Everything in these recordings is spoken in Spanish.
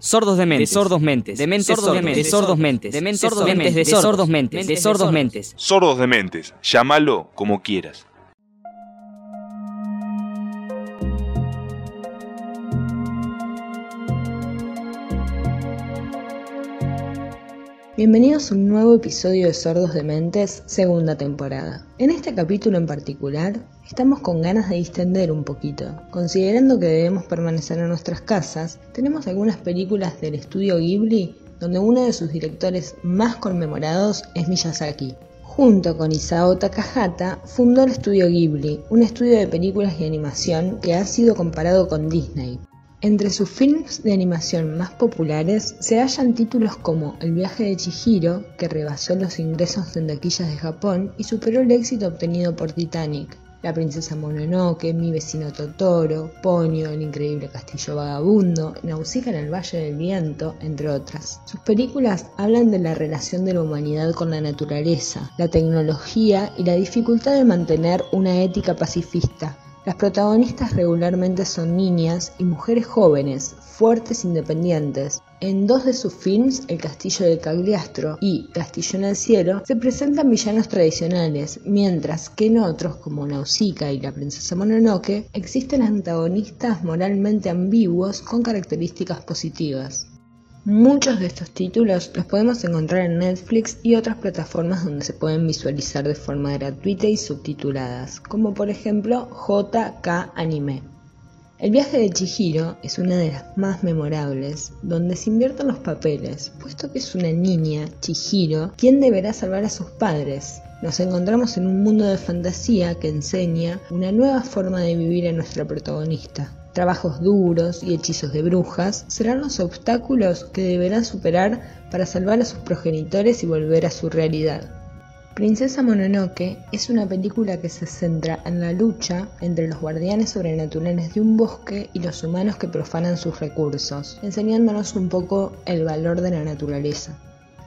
Sordos de mentes, sordos mentes, de mentes sordos de mentes, sordos mentes, de mentes sordos mentes, de sordos mentes, de sordos mentes. Sordos de mentes, llámalo como quieras. Bienvenidos a un nuevo episodio de Sordos de Mentes, segunda temporada. En este capítulo en particular, estamos con ganas de distender un poquito. Considerando que debemos permanecer en nuestras casas, tenemos algunas películas del estudio Ghibli donde uno de sus directores más conmemorados es Miyazaki. Junto con Isao Takahata, fundó el estudio Ghibli, un estudio de películas y animación que ha sido comparado con Disney. Entre sus films de animación más populares se hallan títulos como El viaje de Chihiro, que rebasó los ingresos en taquillas de Japón y superó el éxito obtenido por Titanic, La princesa Mononoke, Mi vecino Totoro, Ponyo, El increíble castillo vagabundo, Nausicaa en el Valle del Viento, entre otras. Sus películas hablan de la relación de la humanidad con la naturaleza, la tecnología y la dificultad de mantener una ética pacifista las protagonistas regularmente son niñas y mujeres jóvenes, fuertes independientes. En dos de sus films, El Castillo de Cagliostro y Castillo en el Cielo, se presentan villanos tradicionales, mientras que en otros, como Nausicaa y la Princesa Mononoke, existen antagonistas moralmente ambiguos con características positivas. Muchos de estos títulos los podemos encontrar en Netflix y otras plataformas donde se pueden visualizar de forma gratuita y subtituladas, como por ejemplo JK Anime. El viaje de Chihiro es una de las más memorables, donde se invierten los papeles, puesto que es una niña, Chihiro, quien deberá salvar a sus padres. Nos encontramos en un mundo de fantasía que enseña una nueva forma de vivir a nuestra protagonista trabajos duros y hechizos de brujas serán los obstáculos que deberán superar para salvar a sus progenitores y volver a su realidad. Princesa Mononoke es una película que se centra en la lucha entre los guardianes sobrenaturales de un bosque y los humanos que profanan sus recursos, enseñándonos un poco el valor de la naturaleza.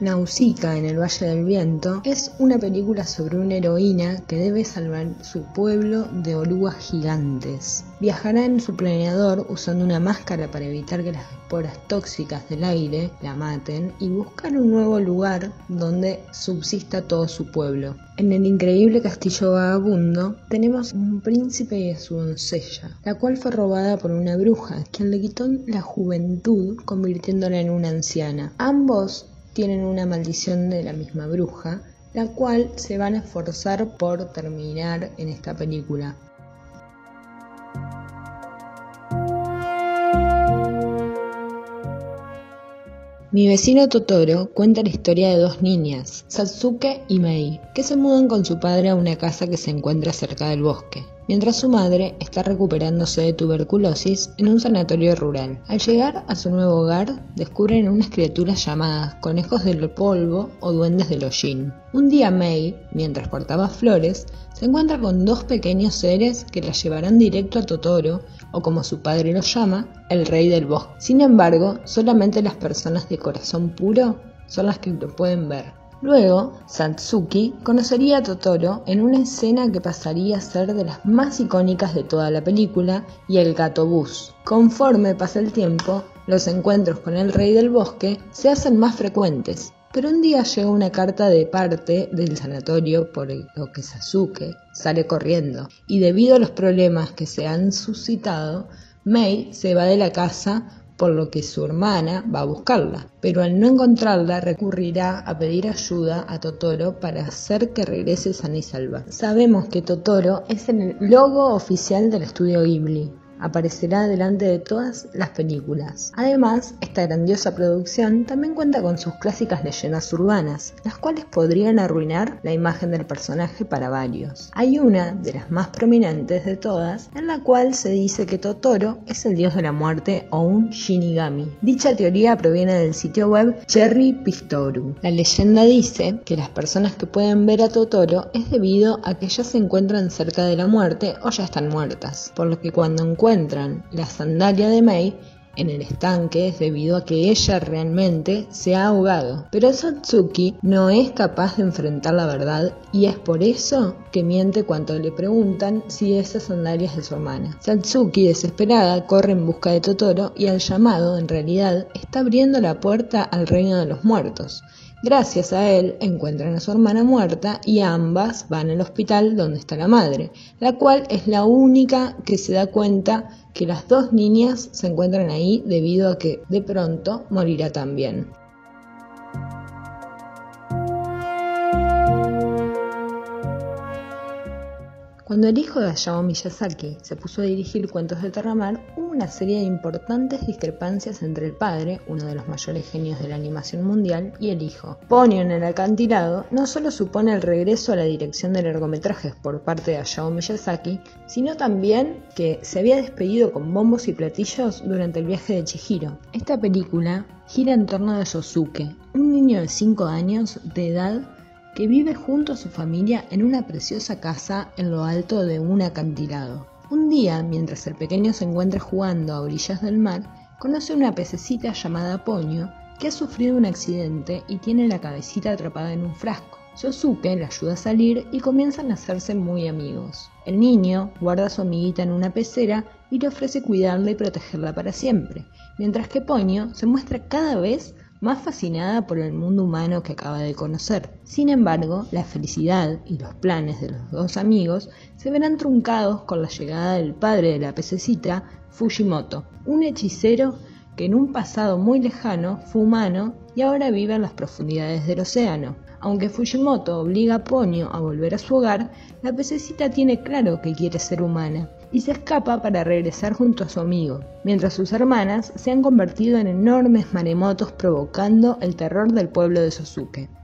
Nausicaa en el Valle del Viento es una película sobre una heroína que debe salvar su pueblo de orugas gigantes. Viajará en su planeador usando una máscara para evitar que las esporas tóxicas del aire la maten y buscar un nuevo lugar donde subsista todo su pueblo. En el increíble castillo vagabundo tenemos un príncipe y a su doncella, la cual fue robada por una bruja, quien le quitó la juventud convirtiéndola en una anciana. Ambos tienen una maldición de la misma bruja, la cual se van a esforzar por terminar en esta película. Mi vecino Totoro cuenta la historia de dos niñas, Satsuke y Mei, que se mudan con su padre a una casa que se encuentra cerca del bosque mientras su madre está recuperándose de tuberculosis en un sanatorio rural. Al llegar a su nuevo hogar, descubren unas criaturas llamadas conejos del polvo o duendes del hollín. Un día May, mientras cortaba flores, se encuentra con dos pequeños seres que la llevarán directo a Totoro, o como su padre lo llama, el rey del bosque. Sin embargo, solamente las personas de corazón puro son las que lo pueden ver. Luego, Satsuki conocería a Totoro en una escena que pasaría a ser de las más icónicas de toda la película y el gato bus. Conforme pasa el tiempo, los encuentros con el rey del bosque se hacen más frecuentes, pero un día llega una carta de parte del sanatorio por lo que Sasuke sale corriendo y debido a los problemas que se han suscitado, Mei se va de la casa por lo que su hermana va a buscarla, pero al no encontrarla recurrirá a pedir ayuda a Totoro para hacer que regrese sana y salva. Sabemos que Totoro es el logo oficial del estudio Ghibli, aparecerá delante de todas las películas. Además, esta grandiosa producción también cuenta con sus clásicas leyendas urbanas, las cuales podrían arruinar la imagen del personaje para varios. Hay una de las más prominentes de todas, en la cual se dice que Totoro es el dios de la muerte o un Shinigami. Dicha teoría proviene del sitio web Cherry Pistoru. La leyenda dice que las personas que pueden ver a Totoro es debido a que ya se encuentran cerca de la muerte o ya están muertas, por lo que cuando encuentran la sandalia de Mei, en el estanque es debido a que ella realmente se ha ahogado. Pero Satsuki no es capaz de enfrentar la verdad y es por eso que miente cuando le preguntan si esas sandalias de su hermana. Satsuki, desesperada, corre en busca de Totoro y al llamado, en realidad, está abriendo la puerta al reino de los muertos. Gracias a él encuentran a su hermana muerta y ambas van al hospital donde está la madre, la cual es la única que se da cuenta que las dos niñas se encuentran ahí debido a que de pronto morirá también. Cuando el hijo de Hayao Miyazaki se puso a dirigir Cuentos de Terramar, hubo una serie de importantes discrepancias entre el padre, uno de los mayores genios de la animación mundial, y el hijo. Ponyo en el acantilado no solo supone el regreso a la dirección de largometrajes por parte de Hayao Miyazaki, sino también que se había despedido con bombos y platillos durante el viaje de Chihiro. Esta película gira en torno de Yosuke, un niño de 5 años de edad que vive junto a su familia en una preciosa casa en lo alto de un acantilado. Un día, mientras el pequeño se encuentra jugando a orillas del mar, conoce una pececita llamada Poño que ha sufrido un accidente y tiene la cabecita atrapada en un frasco. Yosuke la ayuda a salir y comienzan a hacerse muy amigos. El niño guarda a su amiguita en una pecera y le ofrece cuidarla y protegerla para siempre, mientras que Poño se muestra cada vez más fascinada por el mundo humano que acaba de conocer. Sin embargo, la felicidad y los planes de los dos amigos se verán truncados con la llegada del padre de la pececita, Fujimoto, un hechicero que en un pasado muy lejano fue humano y ahora vive en las profundidades del océano. Aunque Fujimoto obliga a Ponyo a volver a su hogar, la pececita tiene claro que quiere ser humana y se escapa para regresar junto a su amigo, mientras sus hermanas se han convertido en enormes maremotos provocando el terror del pueblo de Sosuke.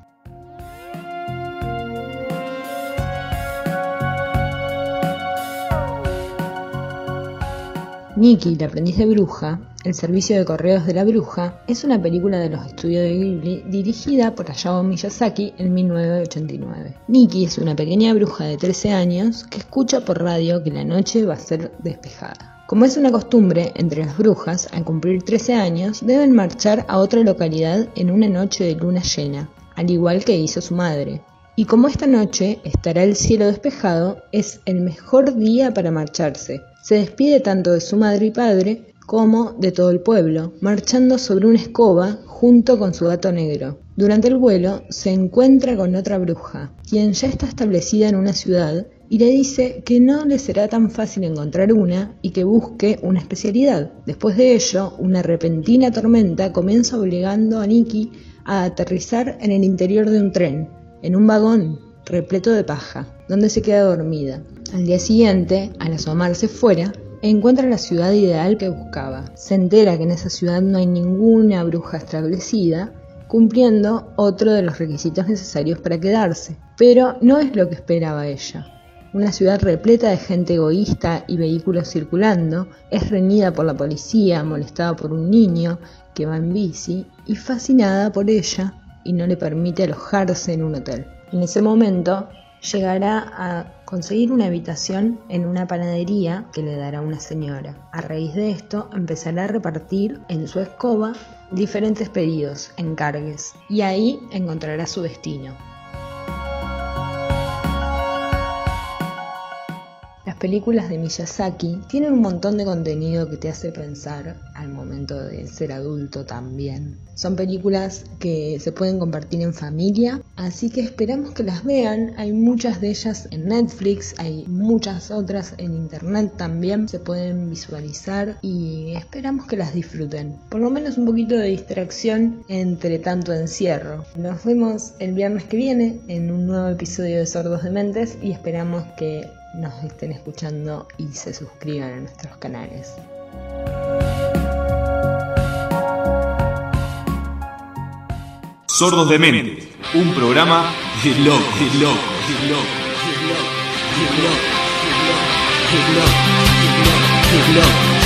Nikki, la aprendiz de bruja, el servicio de correos de la bruja, es una película de los estudios de Ghibli dirigida por Hayao Miyazaki en 1989. Nikki es una pequeña bruja de 13 años que escucha por radio que la noche va a ser despejada. Como es una costumbre entre las brujas, al cumplir 13 años deben marchar a otra localidad en una noche de luna llena, al igual que hizo su madre. Y como esta noche estará el cielo despejado, es el mejor día para marcharse, se despide tanto de su madre y padre como de todo el pueblo, marchando sobre una escoba junto con su gato negro. Durante el vuelo se encuentra con otra bruja, quien ya está establecida en una ciudad y le dice que no le será tan fácil encontrar una y que busque una especialidad. Después de ello, una repentina tormenta comienza obligando a Nikki a aterrizar en el interior de un tren, en un vagón repleto de paja, donde se queda dormida. Al día siguiente, al asomarse fuera, encuentra la ciudad ideal que buscaba. Se entera que en esa ciudad no hay ninguna bruja establecida, cumpliendo otro de los requisitos necesarios para quedarse. Pero no es lo que esperaba ella. Una ciudad repleta de gente egoísta y vehículos circulando, es reñida por la policía, molestada por un niño que va en bici y fascinada por ella y no le permite alojarse en un hotel. En ese momento llegará a conseguir una habitación en una panadería que le dará una señora. A raíz de esto empezará a repartir en su escoba diferentes pedidos, encargues, y ahí encontrará su destino. Películas de Miyazaki tienen un montón de contenido que te hace pensar al momento de ser adulto también. Son películas que se pueden compartir en familia, así que esperamos que las vean. Hay muchas de ellas en Netflix, hay muchas otras en internet también, se pueden visualizar y esperamos que las disfruten. Por lo menos un poquito de distracción entre tanto encierro. Nos vemos el viernes que viene en un nuevo episodio de Sordos de Mentes y esperamos que nos estén escuchando y se suscriban a nuestros canales. Sordos de Mente, un programa de loco, de loco, de loco, de loco, de loco, de loco, de loco, de loco.